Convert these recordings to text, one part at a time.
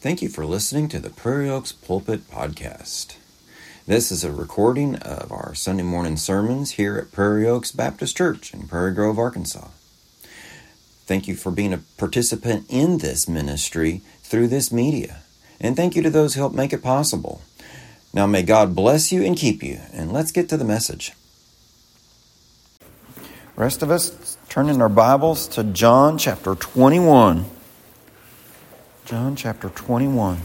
Thank you for listening to the Prairie Oaks Pulpit Podcast. This is a recording of our Sunday morning sermons here at Prairie Oaks Baptist Church in Prairie Grove, Arkansas. Thank you for being a participant in this ministry through this media. And thank you to those who help make it possible. Now may God bless you and keep you. And let's get to the message. Rest of us turning our Bibles to John chapter 21. John chapter 21.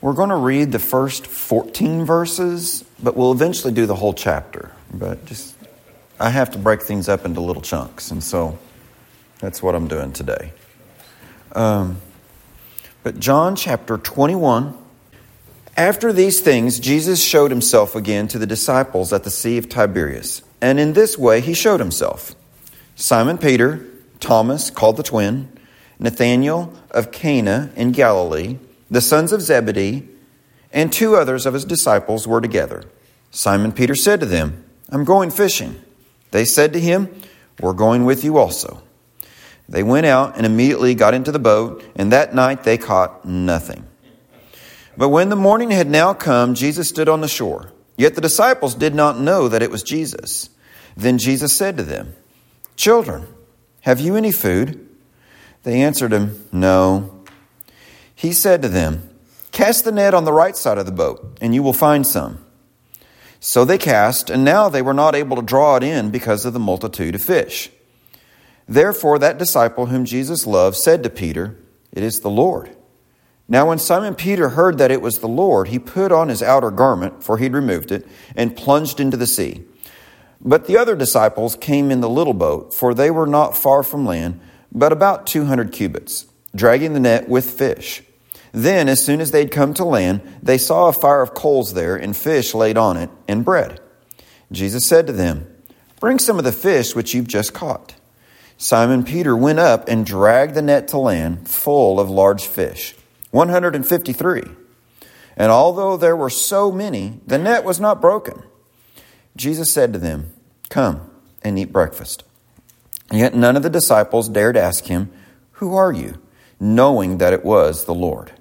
We're going to read the first 14 verses, but we'll eventually do the whole chapter. But just, I have to break things up into little chunks, and so that's what I'm doing today. Um, but John chapter 21. After these things, Jesus showed himself again to the disciples at the Sea of Tiberias. And in this way he showed himself Simon Peter, Thomas, called the twin, Nathanael of Cana in Galilee, the sons of Zebedee, and two others of his disciples were together. Simon Peter said to them, I'm going fishing. They said to him, We're going with you also. They went out and immediately got into the boat, and that night they caught nothing. But when the morning had now come, Jesus stood on the shore. Yet the disciples did not know that it was Jesus. Then Jesus said to them, Children, have you any food? They answered him, No. He said to them, Cast the net on the right side of the boat, and you will find some. So they cast, and now they were not able to draw it in because of the multitude of fish. Therefore, that disciple whom Jesus loved said to Peter, It is the Lord. Now, when Simon Peter heard that it was the Lord, he put on his outer garment, for he'd removed it, and plunged into the sea. But the other disciples came in the little boat, for they were not far from land but about 200 cubits, dragging the net with fish. Then, as soon as they'd come to land, they saw a fire of coals there, and fish laid on it, and bread. Jesus said to them, Bring some of the fish which you've just caught. Simon Peter went up and dragged the net to land, full of large fish, 153. And although there were so many, the net was not broken. Jesus said to them, Come and eat breakfast. Yet none of the disciples dared ask him, Who are you? knowing that it was the Lord.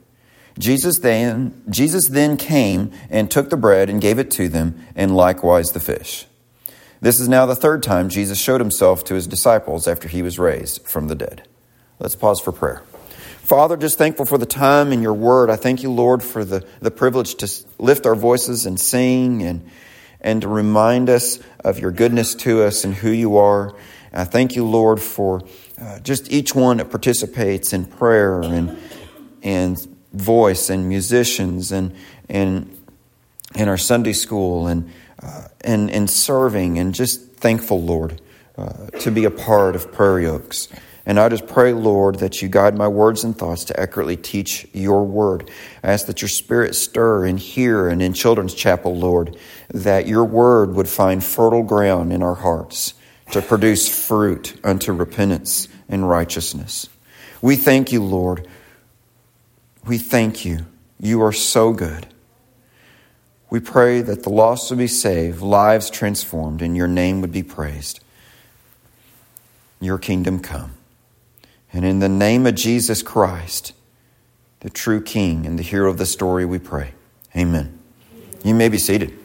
Jesus then, Jesus then came and took the bread and gave it to them, and likewise the fish. This is now the third time Jesus showed himself to his disciples after he was raised from the dead. Let's pause for prayer. Father, just thankful for the time and your word. I thank you, Lord, for the, the privilege to lift our voices and sing and, and to remind us of your goodness to us and who you are. I thank you, Lord, for uh, just each one that participates in prayer and, and voice and musicians and, and in our Sunday school and, uh, and, and serving and just thankful, Lord, uh, to be a part of Prairie Oaks. And I just pray, Lord, that you guide my words and thoughts to accurately teach your word. I ask that your spirit stir in here and in Children's Chapel, Lord, that your word would find fertile ground in our hearts to produce fruit unto repentance and righteousness. We thank you, Lord. We thank you. You are so good. We pray that the lost would be saved, lives transformed, and your name would be praised. Your kingdom come. And in the name of Jesus Christ, the true King and the hero of the story, we pray. Amen. You may be seated.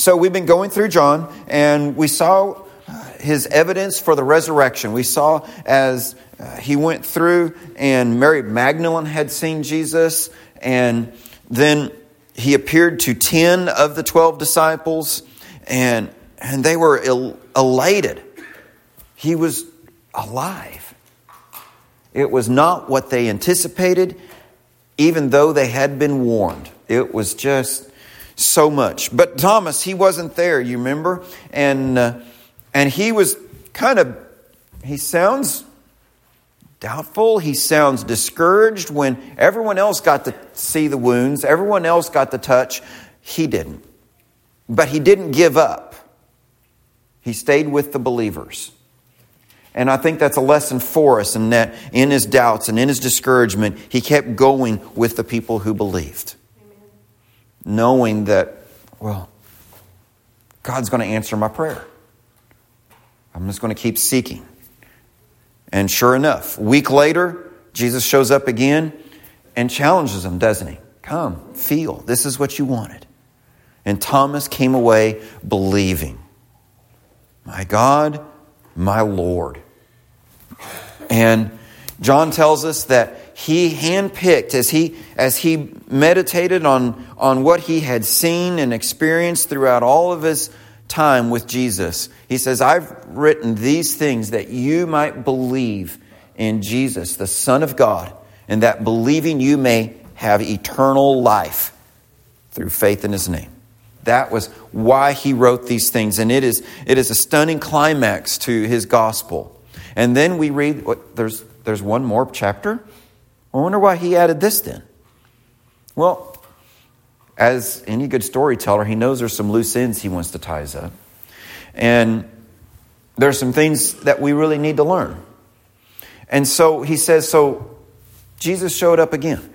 So we've been going through John, and we saw uh, his evidence for the resurrection. We saw as uh, he went through, and Mary Magdalene had seen Jesus, and then he appeared to 10 of the 12 disciples, and, and they were el- elated. He was alive. It was not what they anticipated, even though they had been warned. It was just so much. But Thomas, he wasn't there, you remember? And, uh, and he was kind of, he sounds doubtful. He sounds discouraged when everyone else got to see the wounds, everyone else got the touch. He didn't. But he didn't give up, he stayed with the believers. And I think that's a lesson for us in that in his doubts and in his discouragement, he kept going with the people who believed knowing that, well, God's going to answer my prayer. I'm just going to keep seeking. And sure enough, a week later, Jesus shows up again and challenges him, doesn't he? Come, feel. This is what you wanted. And Thomas came away believing. My God, my Lord. And John tells us that he handpicked as he as he meditated on, on what he had seen and experienced throughout all of his time with Jesus. He says, I've written these things that you might believe in Jesus, the Son of God, and that believing you may have eternal life through faith in his name. That was why he wrote these things. And it is, it is a stunning climax to his gospel. And then we read, there's, there's one more chapter. I wonder why he added this then. Well, as any good storyteller, he knows there's some loose ends he wants to tie up. And there's some things that we really need to learn. And so he says, so Jesus showed up again.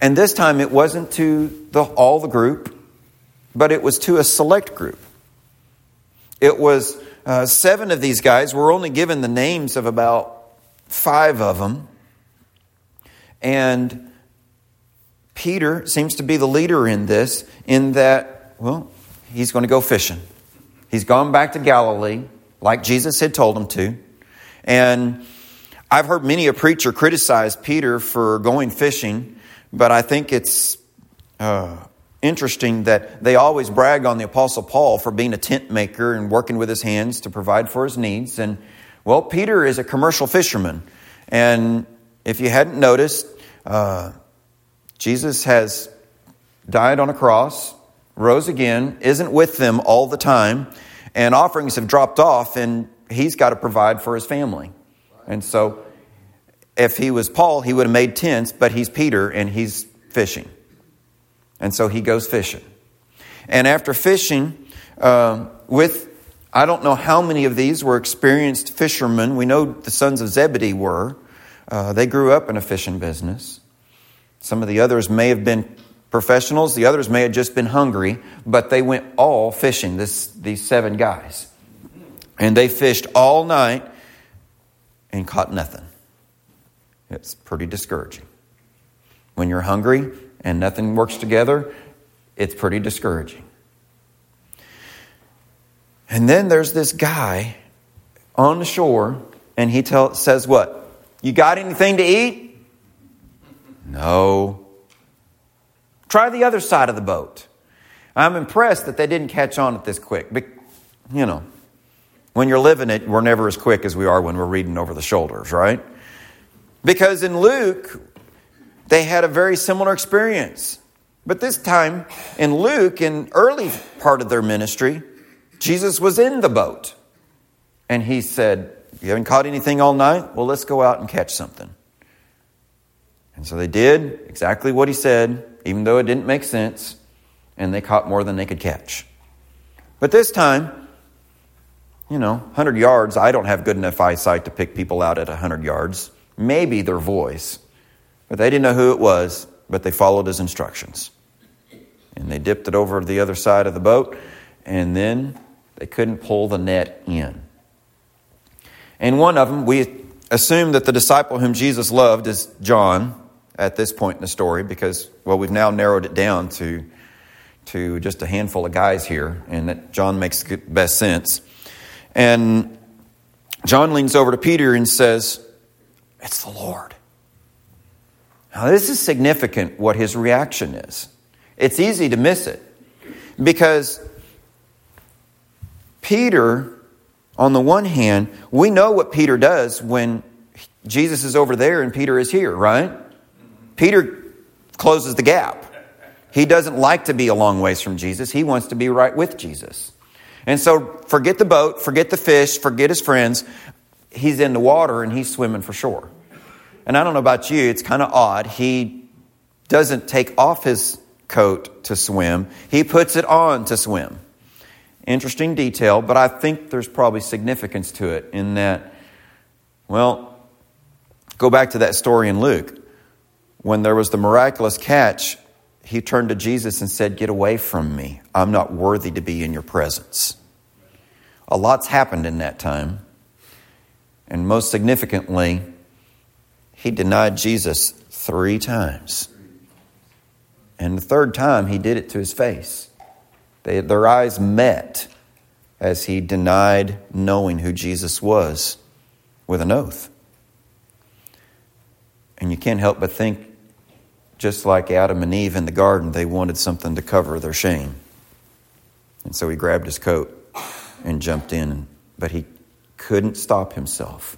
And this time it wasn't to the, all the group, but it was to a select group. It was uh, seven of these guys. We're only given the names of about five of them. And Peter seems to be the leader in this, in that, well, he's going to go fishing. He's gone back to Galilee, like Jesus had told him to. And I've heard many a preacher criticize Peter for going fishing, but I think it's uh, interesting that they always brag on the Apostle Paul for being a tent maker and working with his hands to provide for his needs. And, well, Peter is a commercial fisherman. And if you hadn't noticed, uh, Jesus has died on a cross, rose again, isn't with them all the time, and offerings have dropped off, and he's got to provide for his family. And so, if he was Paul, he would have made tents, but he's Peter and he's fishing. And so he goes fishing. And after fishing uh, with, I don't know how many of these were experienced fishermen. We know the sons of Zebedee were. Uh, they grew up in a fishing business. Some of the others may have been professionals, the others may have just been hungry, but they went all fishing, this, these seven guys. And they fished all night and caught nothing. It's pretty discouraging. When you're hungry and nothing works together, it's pretty discouraging. And then there's this guy on the shore, and he tell, says, What? You got anything to eat? No. Try the other side of the boat. I'm impressed that they didn't catch on at this quick. But, you know, when you're living it, we're never as quick as we are when we're reading over the shoulders, right? Because in Luke, they had a very similar experience. But this time, in Luke, in early part of their ministry, Jesus was in the boat. And he said, You haven't caught anything all night? Well, let's go out and catch something. And so they did exactly what he said, even though it didn't make sense, and they caught more than they could catch. But this time, you know, 100 yards, I don't have good enough eyesight to pick people out at 100 yards. Maybe their voice. But they didn't know who it was, but they followed his instructions. And they dipped it over to the other side of the boat, and then they couldn't pull the net in. And one of them, we assume that the disciple whom Jesus loved is John at this point in the story because, well, we've now narrowed it down to, to just a handful of guys here, and that John makes the best sense. And John leans over to Peter and says, It's the Lord. Now, this is significant what his reaction is. It's easy to miss it because Peter, on the one hand, we know what Peter does when Jesus is over there and Peter is here, right? Peter closes the gap. He doesn't like to be a long ways from Jesus. He wants to be right with Jesus. And so forget the boat, forget the fish, forget his friends. He's in the water and he's swimming for shore. And I don't know about you, it's kind of odd. He doesn't take off his coat to swim, he puts it on to swim. Interesting detail, but I think there's probably significance to it in that, well, go back to that story in Luke when there was the miraculous catch, he turned to Jesus and said, Get away from me. I'm not worthy to be in your presence. A lot's happened in that time. And most significantly, he denied Jesus three times. And the third time, he did it to his face. They, their eyes met as he denied knowing who Jesus was with an oath. And you can't help but think, just like Adam and Eve in the garden, they wanted something to cover their shame. And so he grabbed his coat and jumped in, but he couldn't stop himself.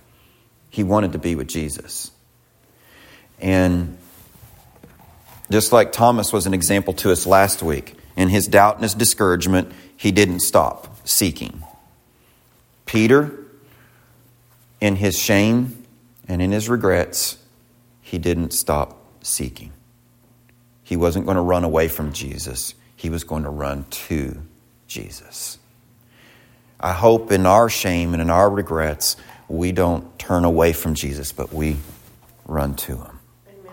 He wanted to be with Jesus. And just like Thomas was an example to us last week, in his doubt and his discouragement, he didn't stop seeking. Peter, in his shame and in his regrets, he didn't stop seeking. He wasn't going to run away from Jesus, he was going to run to Jesus. I hope in our shame and in our regrets, we don't turn away from Jesus, but we run to him. Amen.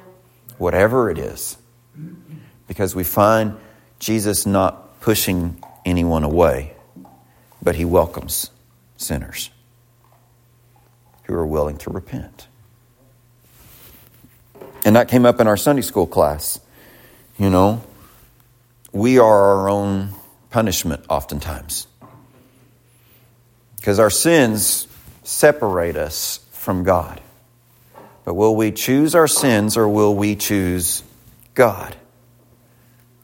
Whatever it is. Because we find Jesus not pushing anyone away, but he welcomes sinners who are willing to repent. And that came up in our Sunday school class. You know, we are our own punishment oftentimes. Because our sins separate us from God. But will we choose our sins or will we choose God?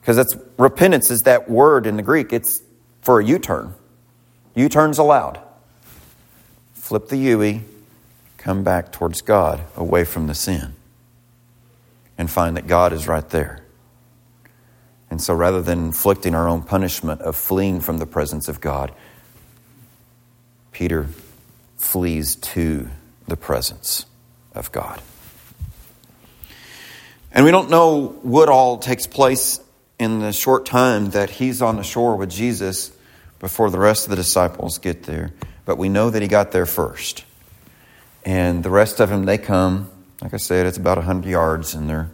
Because that's repentance is that word in the Greek. It's for a U-turn. U-turns allowed. Flip the U-E, come back towards God, away from the sin, and find that God is right there. And so rather than inflicting our own punishment of fleeing from the presence of God, Peter flees to the presence of God. And we don't know what all takes place in the short time that he's on the shore with Jesus before the rest of the disciples get there. But we know that he got there first. And the rest of them, they come. Like I said, it's about 100 yards, and they're,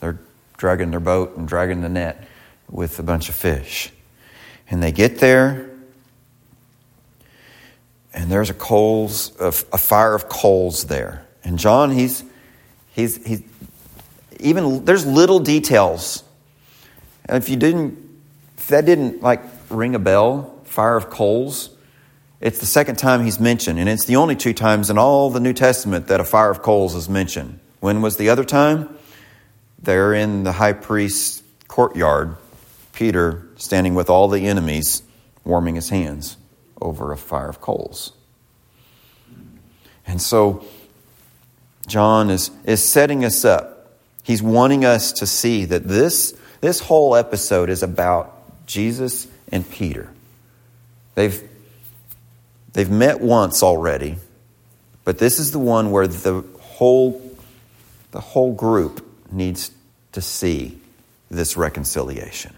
they're dragging their boat and dragging the net with a bunch of fish. And they get there, and there's a coals, a, a fire of coals there. And John, he's, he's, he's, even, there's little details. And if you didn't, if that didn't like ring a bell, fire of coals, it's the second time he's mentioned, and it's the only two times in all the New Testament that a fire of coals is mentioned. When was the other time? They're in the high priest's courtyard, Peter standing with all the enemies, warming his hands over a fire of coals. And so, John is, is setting us up. He's wanting us to see that this, this whole episode is about Jesus and Peter. They've They've met once already, but this is the one where the whole, the whole group needs to see this reconciliation,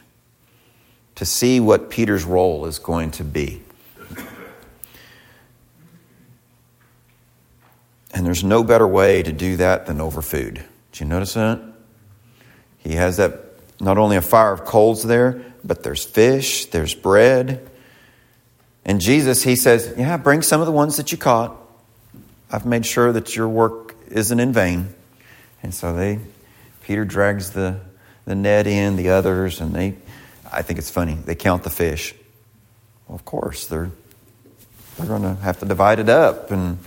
to see what Peter's role is going to be. And there's no better way to do that than over food. Did you notice that? He has that not only a fire of coals there, but there's fish, there's bread, and Jesus, he says, Yeah, bring some of the ones that you caught. I've made sure that your work isn't in vain. And so they, Peter drags the, the net in, the others, and they, I think it's funny, they count the fish. Well, of course, they're, they're going to have to divide it up and,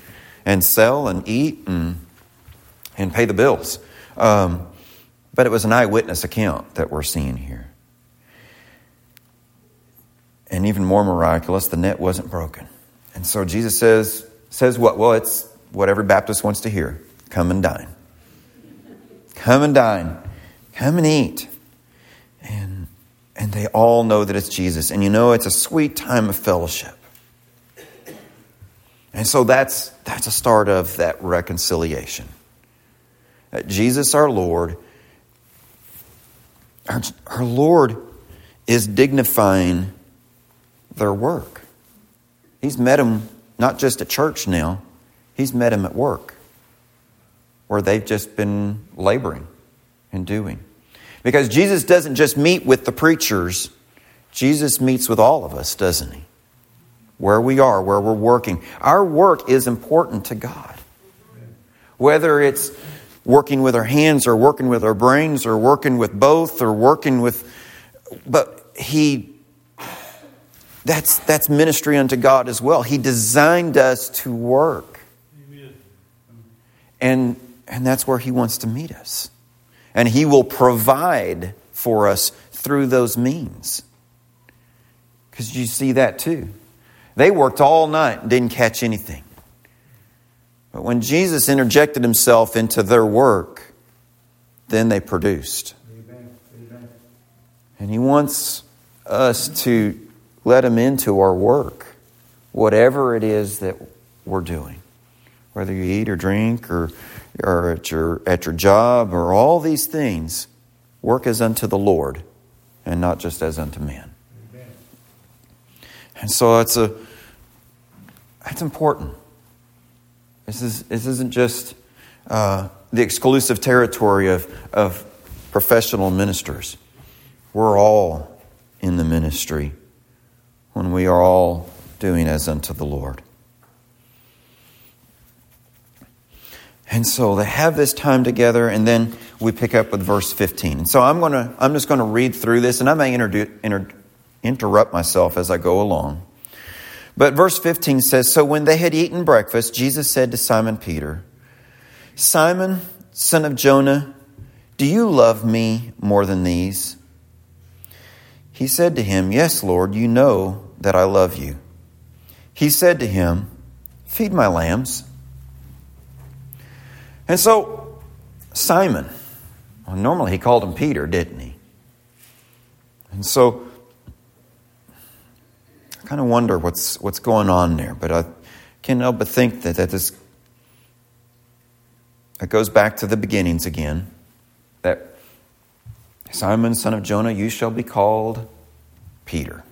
and sell and eat and, and pay the bills. Um, but it was an eyewitness account that we're seeing here. And even more miraculous, the net wasn't broken. And so Jesus says, says what? Well, it's what every Baptist wants to hear. Come and dine. Come and dine. Come and eat. And, and they all know that it's Jesus. And you know, it's a sweet time of fellowship. And so that's, that's a start of that reconciliation. That Jesus, our Lord, our, our Lord is dignifying their work. He's met them not just at church now, he's met them at work where they've just been laboring and doing. Because Jesus doesn't just meet with the preachers, Jesus meets with all of us, doesn't he? Where we are, where we're working. Our work is important to God. Whether it's working with our hands or working with our brains or working with both or working with but he that's that's ministry unto God as well. He designed us to work. Amen. And and that's where he wants to meet us. And he will provide for us through those means. Cuz you see that too. They worked all night and didn't catch anything. But when Jesus interjected himself into their work, then they produced. Amen. Amen. And he wants us to let him into our work, whatever it is that we're doing. Whether you eat or drink or, or at, your, at your job or all these things, work as unto the Lord and not just as unto men. And so that's a that's important. This, is, this isn't just uh, the exclusive territory of, of professional ministers. We're all in the ministry when we are all doing as unto the Lord. And so they have this time together, and then we pick up with verse 15. And so I'm, gonna, I'm just going to read through this, and I may inter- inter- interrupt myself as I go along. But verse 15 says So when they had eaten breakfast, Jesus said to Simon Peter, Simon, son of Jonah, do you love me more than these? He said to him, Yes, Lord, you know that I love you. He said to him, Feed my lambs. And so, Simon, well, normally he called him Peter, didn't he? And so, kind of wonder what's, what's going on there, but I can't help but think that that is, it goes back to the beginnings again. That Simon, son of Jonah, you shall be called Peter.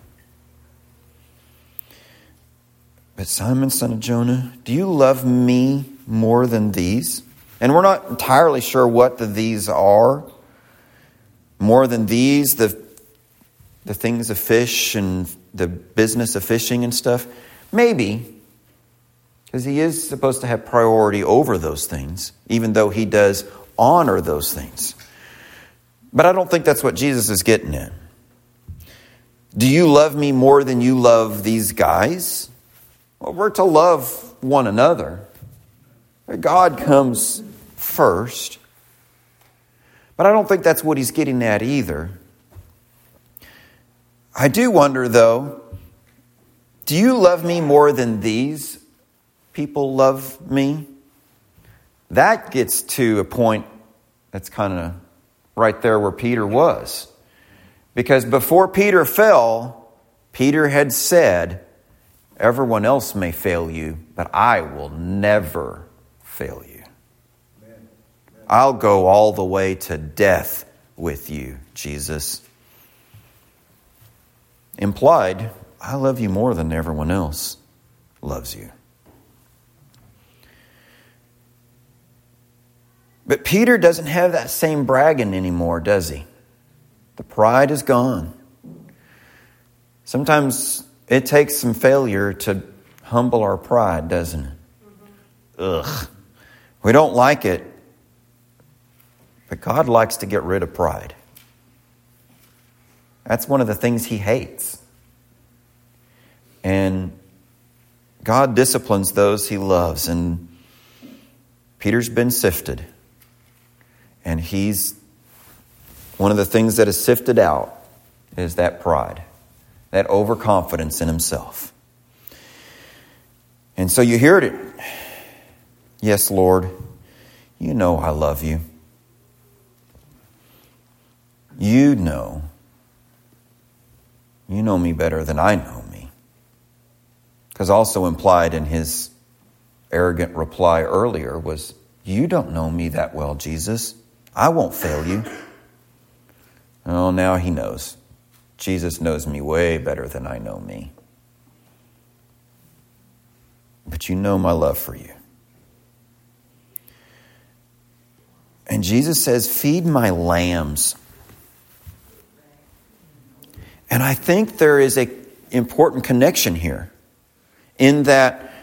But Simon, son of Jonah, do you love me more than these? And we're not entirely sure what the these are. More than these, the, the things of fish and the business of fishing and stuff? Maybe, because he is supposed to have priority over those things, even though he does honor those things. But I don't think that's what Jesus is getting at. Do you love me more than you love these guys? Well, we're to love one another. God comes first. But I don't think that's what he's getting at either. I do wonder, though, do you love me more than these people love me? That gets to a point that's kind of right there where Peter was. Because before Peter fell, Peter had said, Everyone else may fail you, but I will never fail you. I'll go all the way to death with you, Jesus. Implied, I love you more than everyone else loves you. But Peter doesn't have that same bragging anymore, does he? The pride is gone. Sometimes it takes some failure to humble our pride, doesn't it? Ugh. We don't like it, but God likes to get rid of pride. That's one of the things He hates. And God disciplines those He loves. And Peter's been sifted. And he's one of the things that is sifted out is that pride, that overconfidence in himself. And so you heard it. Yes, Lord, you know I love you. You know. You know me better than I know me. Because also implied in his arrogant reply earlier was, You don't know me that well, Jesus. I won't fail you. Oh, now he knows. Jesus knows me way better than I know me. But you know my love for you. And Jesus says, Feed my lambs. And I think there is an important connection here in that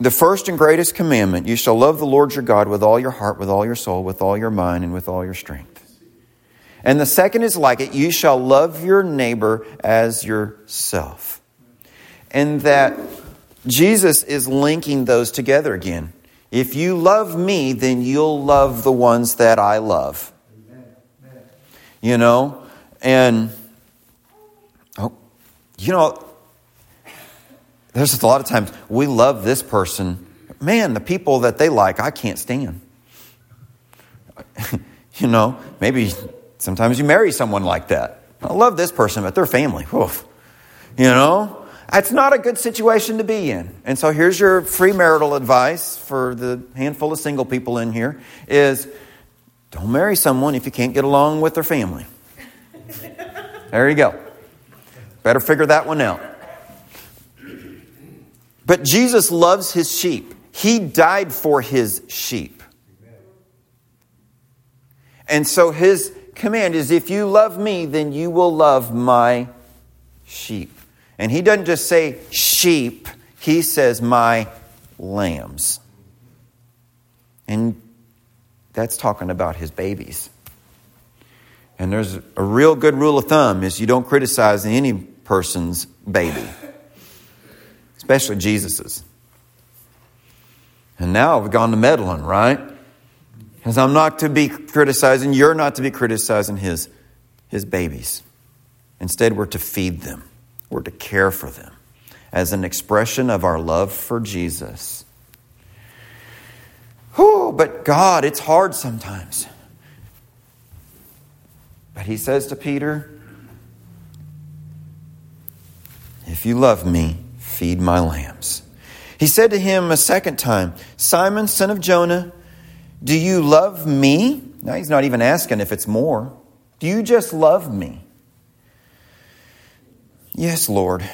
the first and greatest commandment you shall love the Lord your God with all your heart, with all your soul, with all your mind, and with all your strength. And the second is like it you shall love your neighbor as yourself. And that Jesus is linking those together again. If you love me, then you'll love the ones that I love. You know? And, oh, you know, there's a lot of times we love this person. Man, the people that they like, I can't stand. you know, maybe sometimes you marry someone like that. I love this person, but their family. You know, that's not a good situation to be in. And so here's your free marital advice for the handful of single people in here is don't marry someone if you can't get along with their family. There you go. Better figure that one out. But Jesus loves his sheep. He died for his sheep. And so his command is if you love me, then you will love my sheep. And he doesn't just say sheep, he says my lambs. And that's talking about his babies. And there's a real good rule of thumb is you don't criticize any person's baby especially Jesus's. And now we've gone to meddling, right? Because I'm not to be criticizing, you're not to be criticizing his, his babies. Instead, we're to feed them, we're to care for them as an expression of our love for Jesus. Whew, but God, it's hard sometimes. But he says to Peter, If you love me, feed my lambs. He said to him a second time, Simon, son of Jonah, do you love me? Now he's not even asking if it's more. Do you just love me? Yes, Lord,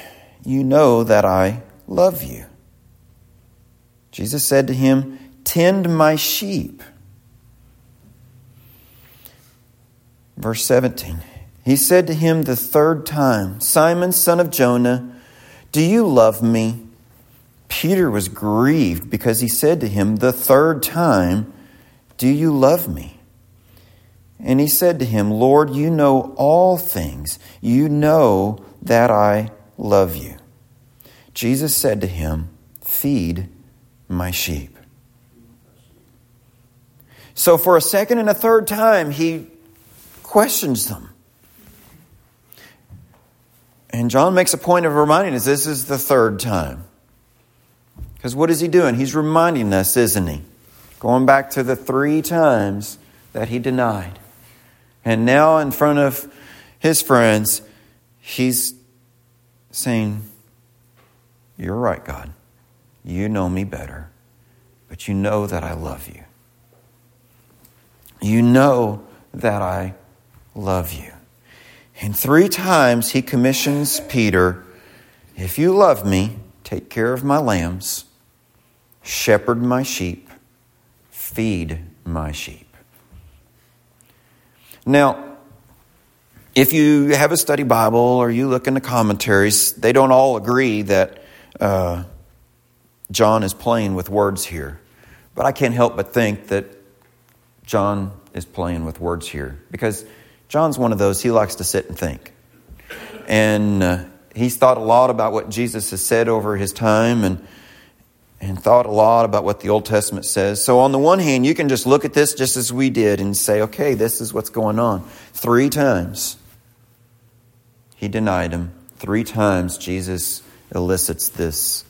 you know that I love you. Jesus said to him, Tend my sheep. Verse 17. He said to him the third time, Simon, son of Jonah, do you love me? Peter was grieved because he said to him the third time, Do you love me? And he said to him, Lord, you know all things. You know that I love you. Jesus said to him, Feed my sheep. So, for a second and a third time, he questions them. And John makes a point of reminding us this is the third time. Because what is he doing? He's reminding us, isn't he? Going back to the three times that he denied. And now, in front of his friends, he's saying, You're right, God. You know me better, but you know that I love you. You know that I love you. And three times he commissions Peter If you love me, take care of my lambs, shepherd my sheep, feed my sheep. Now, if you have a study Bible or you look in the commentaries, they don't all agree that uh, John is playing with words here. But I can't help but think that John is playing with words here because John's one of those, he likes to sit and think. And uh, he's thought a lot about what Jesus has said over his time and, and thought a lot about what the Old Testament says. So, on the one hand, you can just look at this just as we did and say, okay, this is what's going on. Three times he denied him. Three times Jesus elicits this,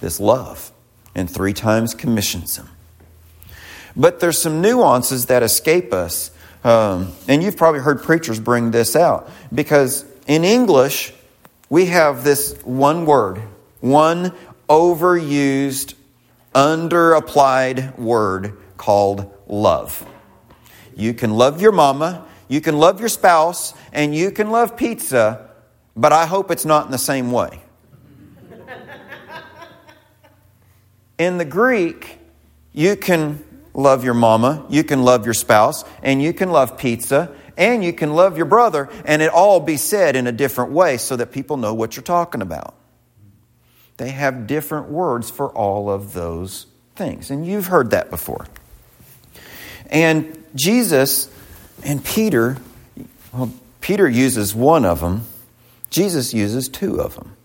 this love, and three times commissions him. But there's some nuances that escape us um, and you've probably heard preachers bring this out because in English, we have this one word, one overused, underapplied word called love. You can love your mama, you can love your spouse, and you can love pizza, but I hope it's not in the same way. in the Greek, you can love your mama, you can love your spouse, and you can love pizza, and you can love your brother, and it all be said in a different way so that people know what you're talking about. they have different words for all of those things. And you've heard that before. And Jesus and Peter, well, Peter uses one of them, Jesus uses two of them.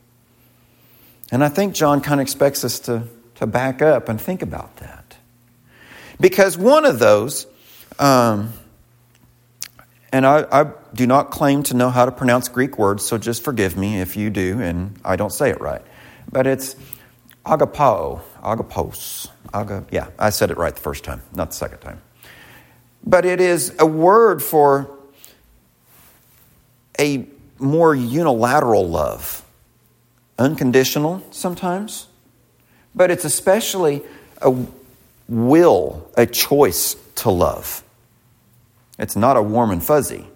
And I think John kind of expects us to, to back up and think about that. Because one of those, um, and I, I, do not claim to know how to pronounce Greek words, so just forgive me if you do and I don't say it right. But it's agapao, agapos. Aga, yeah, I said it right the first time, not the second time. But it is a word for a more unilateral love, unconditional sometimes, but it's especially a will, a choice to love. It's not a warm and fuzzy.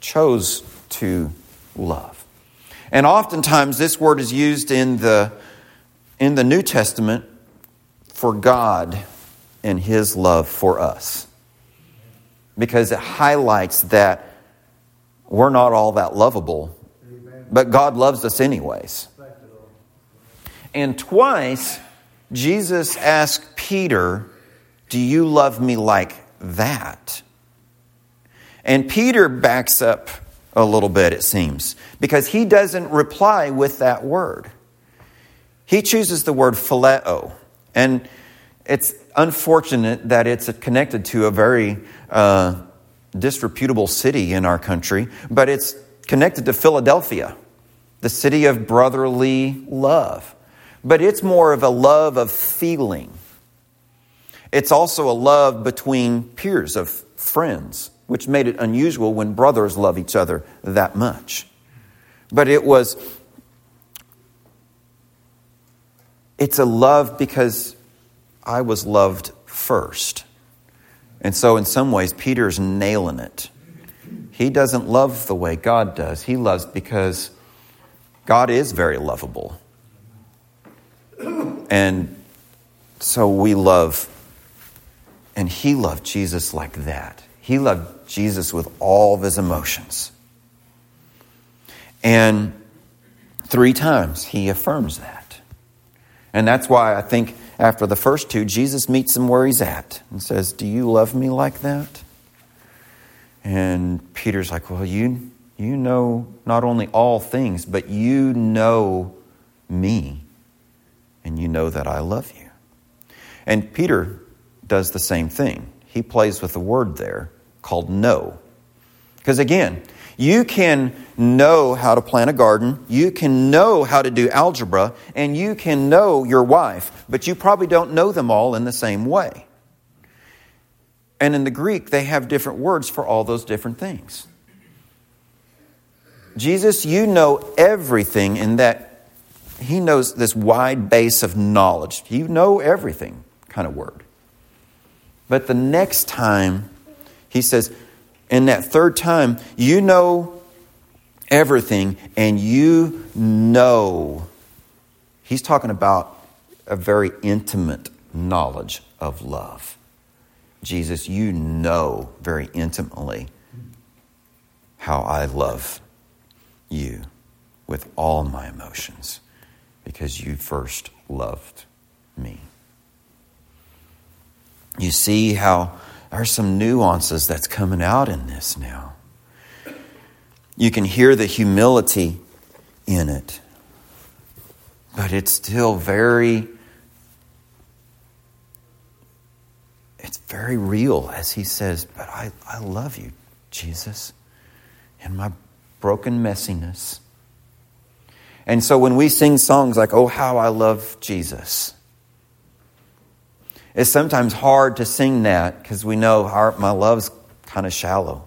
Chose to love. And oftentimes this word is used in the, in the New Testament for God and His love for us. Because it highlights that we're not all that lovable, but God loves us anyways. And twice, Jesus asked Peter, Do you love me like that. And Peter backs up a little bit, it seems, because he doesn't reply with that word. He chooses the word phileo. And it's unfortunate that it's connected to a very uh, disreputable city in our country, but it's connected to Philadelphia, the city of brotherly love. But it's more of a love of feeling it's also a love between peers of friends, which made it unusual when brothers love each other that much. But it was, it's a love because I was loved first. And so, in some ways, Peter's nailing it. He doesn't love the way God does, he loves because God is very lovable. And so we love and he loved Jesus like that. He loved Jesus with all of his emotions. And three times he affirms that. And that's why I think after the first two, Jesus meets him where he's at and says, Do you love me like that? And Peter's like, Well, you, you know not only all things, but you know me, and you know that I love you. And Peter does the same thing. He plays with a word there called know. Because again, you can know how to plant a garden, you can know how to do algebra, and you can know your wife, but you probably don't know them all in the same way. And in the Greek, they have different words for all those different things. Jesus, you know everything in that he knows this wide base of knowledge. You know everything kind of word. But the next time, he says, in that third time, you know everything and you know. He's talking about a very intimate knowledge of love. Jesus, you know very intimately how I love you with all my emotions because you first loved me you see how there's some nuances that's coming out in this now. You can hear the humility in it, but it's still very it's very real as he says, But I, I love you, Jesus, in my broken messiness. And so when we sing songs like, Oh, how I love Jesus, it's sometimes hard to sing that because we know our, my love's kind of shallow.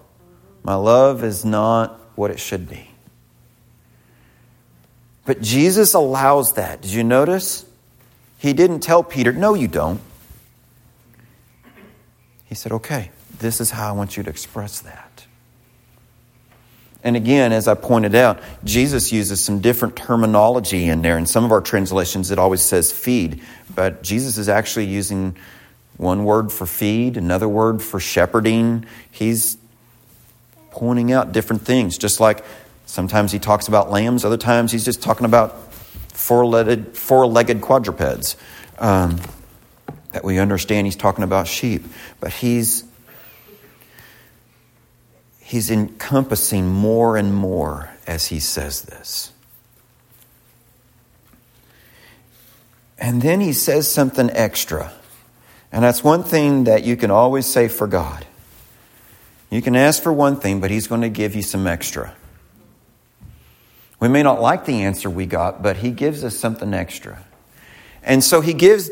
My love is not what it should be. But Jesus allows that. Did you notice? He didn't tell Peter, No, you don't. He said, Okay, this is how I want you to express that. And again, as I pointed out, Jesus uses some different terminology in there. In some of our translations, it always says feed, but Jesus is actually using one word for feed, another word for shepherding. He's pointing out different things, just like sometimes he talks about lambs, other times he's just talking about four-legged, four-legged quadrupeds. Um, that we understand he's talking about sheep, but he's he's encompassing more and more as he says this. And then he says something extra. And that's one thing that you can always say for God. You can ask for one thing, but he's going to give you some extra. We may not like the answer we got, but he gives us something extra. And so he gives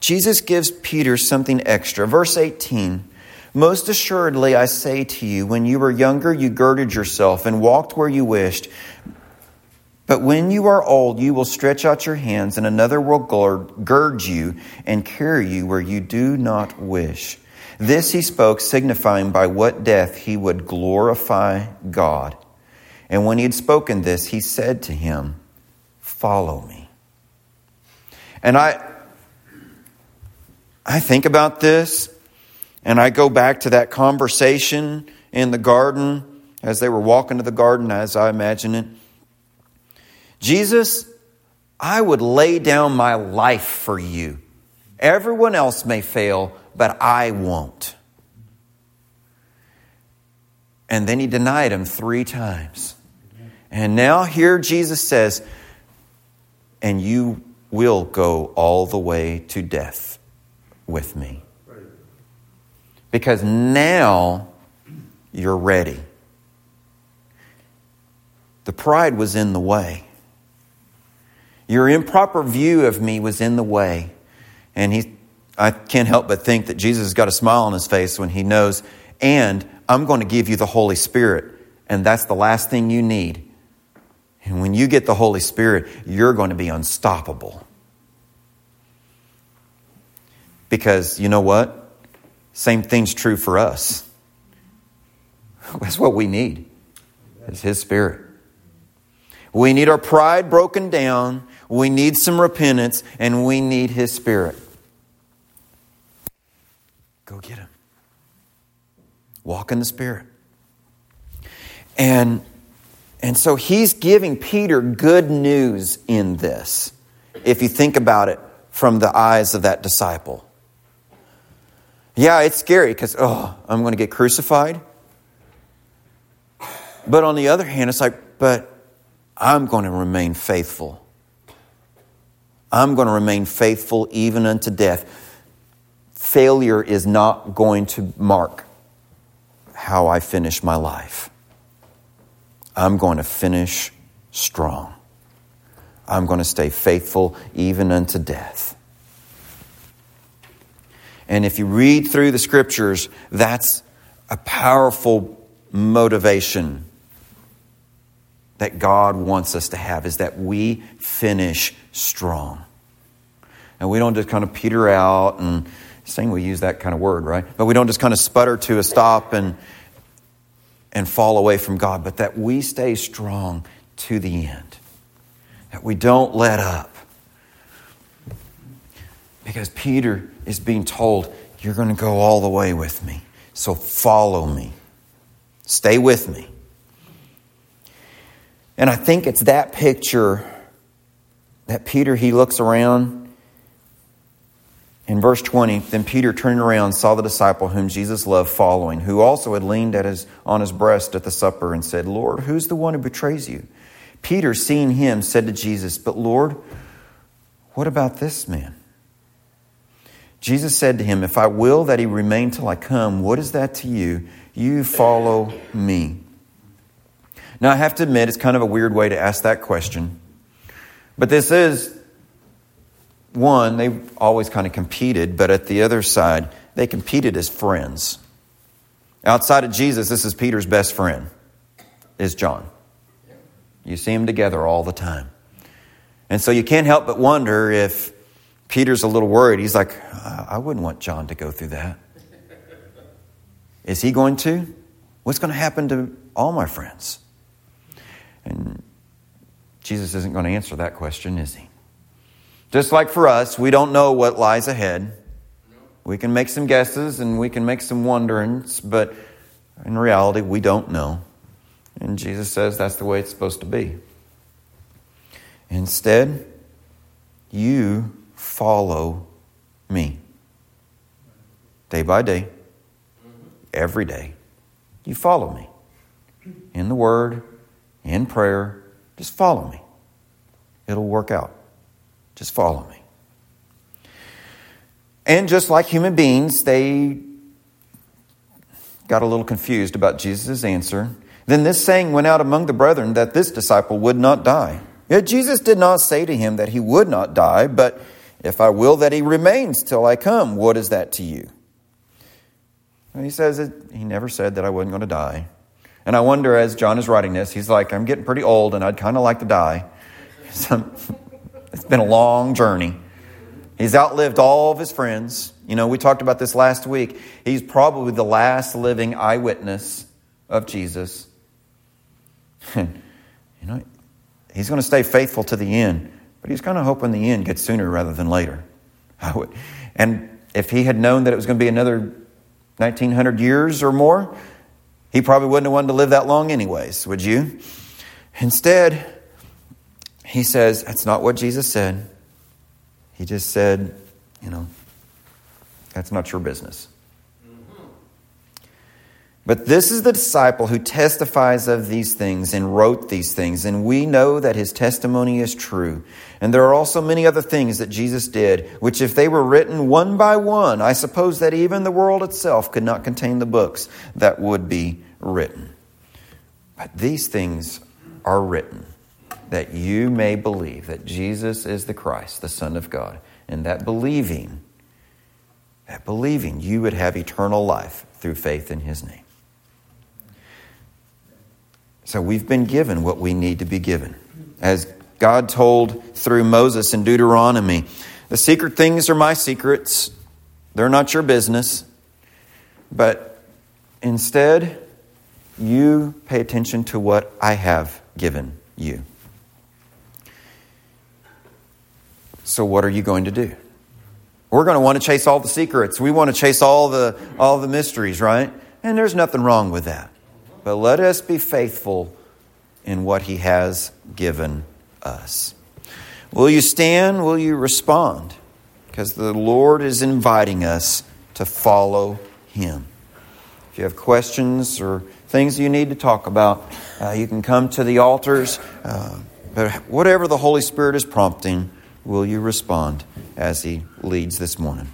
Jesus gives Peter something extra. Verse 18 Most assuredly, I say to you, when you were younger, you girded yourself and walked where you wished. But when you are old, you will stretch out your hands, and another will gird you and carry you where you do not wish. This he spoke, signifying by what death he would glorify God. And when he had spoken this, he said to him, Follow me. And I, I think about this and I go back to that conversation in the garden as they were walking to the garden, as I imagine it. Jesus, I would lay down my life for you. Everyone else may fail, but I won't. And then he denied him three times. And now here Jesus says, and you will go all the way to death with me. Because now you're ready. The pride was in the way. Your improper view of me was in the way. And he, I can't help but think that Jesus has got a smile on his face when he knows, and I'm going to give you the Holy Spirit. And that's the last thing you need. And when you get the Holy Spirit, you're going to be unstoppable. Because you know what? Same thing's true for us. That's what we need. Is his spirit. We need our pride broken down. We need some repentance and we need his spirit. Go get him. Walk in the spirit. And and so he's giving Peter good news in this. If you think about it from the eyes of that disciple. Yeah, it's scary because, oh, I'm going to get crucified. But on the other hand, it's like, but I'm going to remain faithful. I'm going to remain faithful even unto death. Failure is not going to mark how I finish my life. I'm going to finish strong. I'm going to stay faithful even unto death. And if you read through the scriptures, that's a powerful motivation that God wants us to have is that we finish strong. And we don't just kind of peter out and saying we use that kind of word, right? But we don't just kind of sputter to a stop and and fall away from God, but that we stay strong to the end. That we don't let up. Because Peter is being told, You're going to go all the way with me. So follow me. Stay with me. And I think it's that picture that Peter, he looks around. In verse 20, then Peter turning around saw the disciple whom Jesus loved following, who also had leaned at his, on his breast at the supper and said, Lord, who's the one who betrays you? Peter, seeing him, said to Jesus, But Lord, what about this man? Jesus said to him, If I will that he remain till I come, what is that to you? You follow me. Now, I have to admit, it's kind of a weird way to ask that question. But this is one, they always kind of competed, but at the other side, they competed as friends. Outside of Jesus, this is Peter's best friend, is John. You see them together all the time. And so you can't help but wonder if Peter's a little worried. He's like, I wouldn't want John to go through that. Is he going to? What's going to happen to all my friends? And Jesus isn't going to answer that question, is he? Just like for us, we don't know what lies ahead. We can make some guesses and we can make some wonderings, but in reality, we don't know. And Jesus says that's the way it's supposed to be. Instead, you follow me. Day by day, every day, you follow me. In the Word, in prayer, just follow me. It'll work out. Just follow me. And just like human beings, they got a little confused about Jesus' answer. Then this saying went out among the brethren that this disciple would not die. Yet Jesus did not say to him that he would not die, but if I will that he remains till I come, what is that to you? And he says that he never said that I wasn't going to die. And I wonder, as John is writing this, he's like, I'm getting pretty old and I'd kind of like to die. it's been a long journey. He's outlived all of his friends. You know, we talked about this last week. He's probably the last living eyewitness of Jesus. you know, he's going to stay faithful to the end, but he's kind of hoping the end gets sooner rather than later. And if he had known that it was going to be another 1900 years or more, he probably wouldn't have wanted to live that long, anyways, would you? Instead, he says, That's not what Jesus said. He just said, You know, that's not your business. But this is the disciple who testifies of these things and wrote these things, and we know that his testimony is true. And there are also many other things that Jesus did, which, if they were written one by one, I suppose that even the world itself could not contain the books that would be written. But these things are written that you may believe that Jesus is the Christ, the Son of God, and that believing, that believing you would have eternal life through faith in his name. So we've been given what we need to be given. As God told through Moses in Deuteronomy, the secret things are my secrets. They're not your business. But instead, you pay attention to what I have given you. So, what are you going to do? We're going to want to chase all the secrets. We want to chase all the, all the mysteries, right? And there's nothing wrong with that. But let us be faithful in what He has given us. Will you stand? Will you respond? Because the Lord is inviting us to follow Him. If you have questions or things you need to talk about, uh, you can come to the altars. Uh, but whatever the Holy Spirit is prompting, will you respond as He leads this morning?